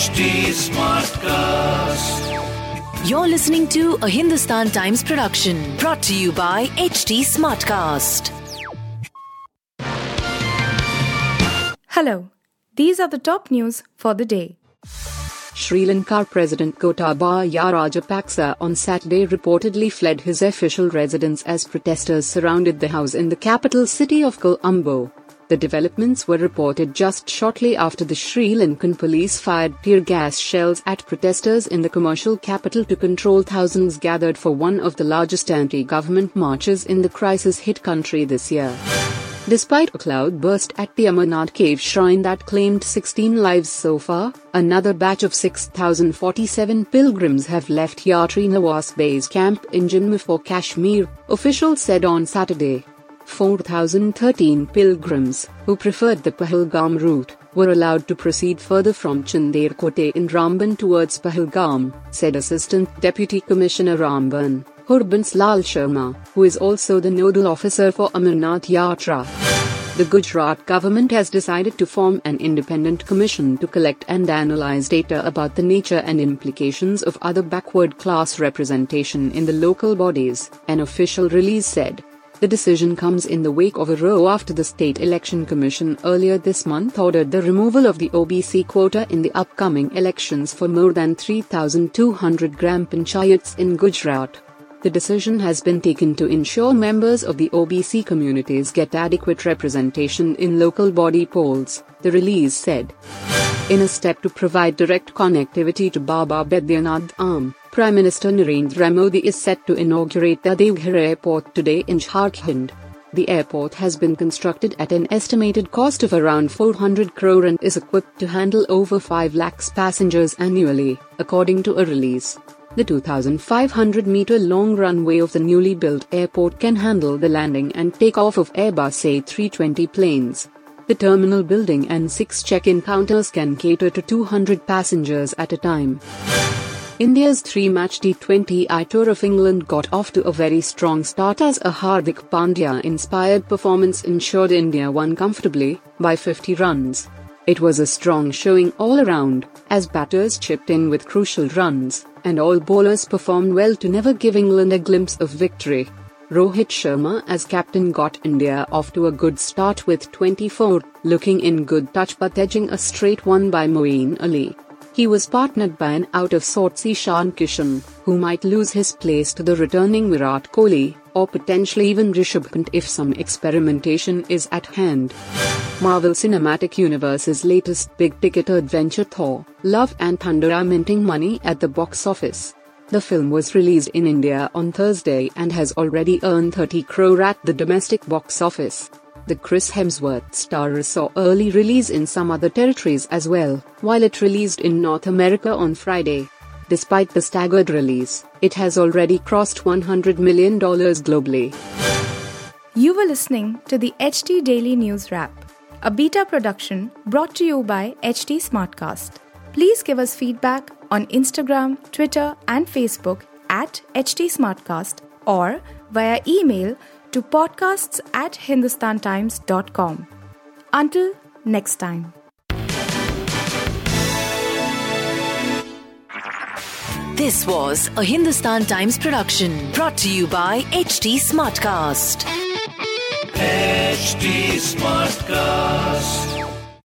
HT Smartcast. You're listening to a Hindustan Times production brought to you by HT Smartcast. Hello, these are the top news for the day. Sri Lanka President Gotabaya Rajapaksa on Saturday reportedly fled his official residence as protesters surrounded the house in the capital city of Colombo. The developments were reported just shortly after the Sri Lankan police fired tear gas shells at protesters in the commercial capital to control thousands gathered for one of the largest anti government marches in the crisis hit country this year. Despite a cloud burst at the Amarnath cave shrine that claimed 16 lives so far, another batch of 6,047 pilgrims have left Yatri Niwas base camp in Jammu for Kashmir, officials said on Saturday. 4,013 pilgrims, who preferred the Pahalgam route, were allowed to proceed further from Chanderkote in Ramban towards Pahalgam, said Assistant Deputy Commissioner Ramban, Hurbans Lal Sharma, who is also the nodal officer for Amarnath Yatra. The Gujarat government has decided to form an independent commission to collect and analyze data about the nature and implications of other backward class representation in the local bodies, an official release said. The decision comes in the wake of a row after the State Election Commission earlier this month ordered the removal of the OBC quota in the upcoming elections for more than 3,200 gram panchayats in Gujarat. The decision has been taken to ensure members of the OBC communities get adequate representation in local body polls, the release said. In a step to provide direct connectivity to Baba Baidyanath Dham, Prime Minister Narendra Modi is set to inaugurate the Deoghar airport today in Jharkhand. The airport has been constructed at an estimated cost of around 400 crore and is equipped to handle over 5 lakhs passengers annually, according to a release. The 2,500 meter long runway of the newly built airport can handle the landing and takeoff of Airbus A320 planes. The terminal building and six check in counters can cater to 200 passengers at a time. India's three-match T20I Tour of England got off to a very strong start as a Hardik Pandya-inspired performance ensured India won comfortably, by 50 runs. It was a strong showing all around, as batters chipped in with crucial runs, and all bowlers performed well to never give England a glimpse of victory. Rohit Sharma as captain got India off to a good start with 24, looking in good touch but edging a straight one by Moeen Ali. He was partnered by an out-of-sorts Ishan Kishan, who might lose his place to the returning Virat Kohli, or potentially even Rishabh Pant if some experimentation is at hand. Marvel Cinematic Universe's latest big-ticket adventure Thor, Love and Thunder are minting money at the box office. The film was released in India on Thursday and has already earned 30 crore at the domestic box office. The Chris Hemsworth star saw early release in some other territories as well, while it released in North America on Friday. Despite the staggered release, it has already crossed $100 million globally. You were listening to the HT Daily News Wrap, a beta production brought to you by HT Smartcast. Please give us feedback on Instagram, Twitter, and Facebook at HT Smartcast or via email to podcasts at hindustantimes.com. Until next time. This was a Hindustan Times production brought to you by HT Smartcast. HT Smartcast.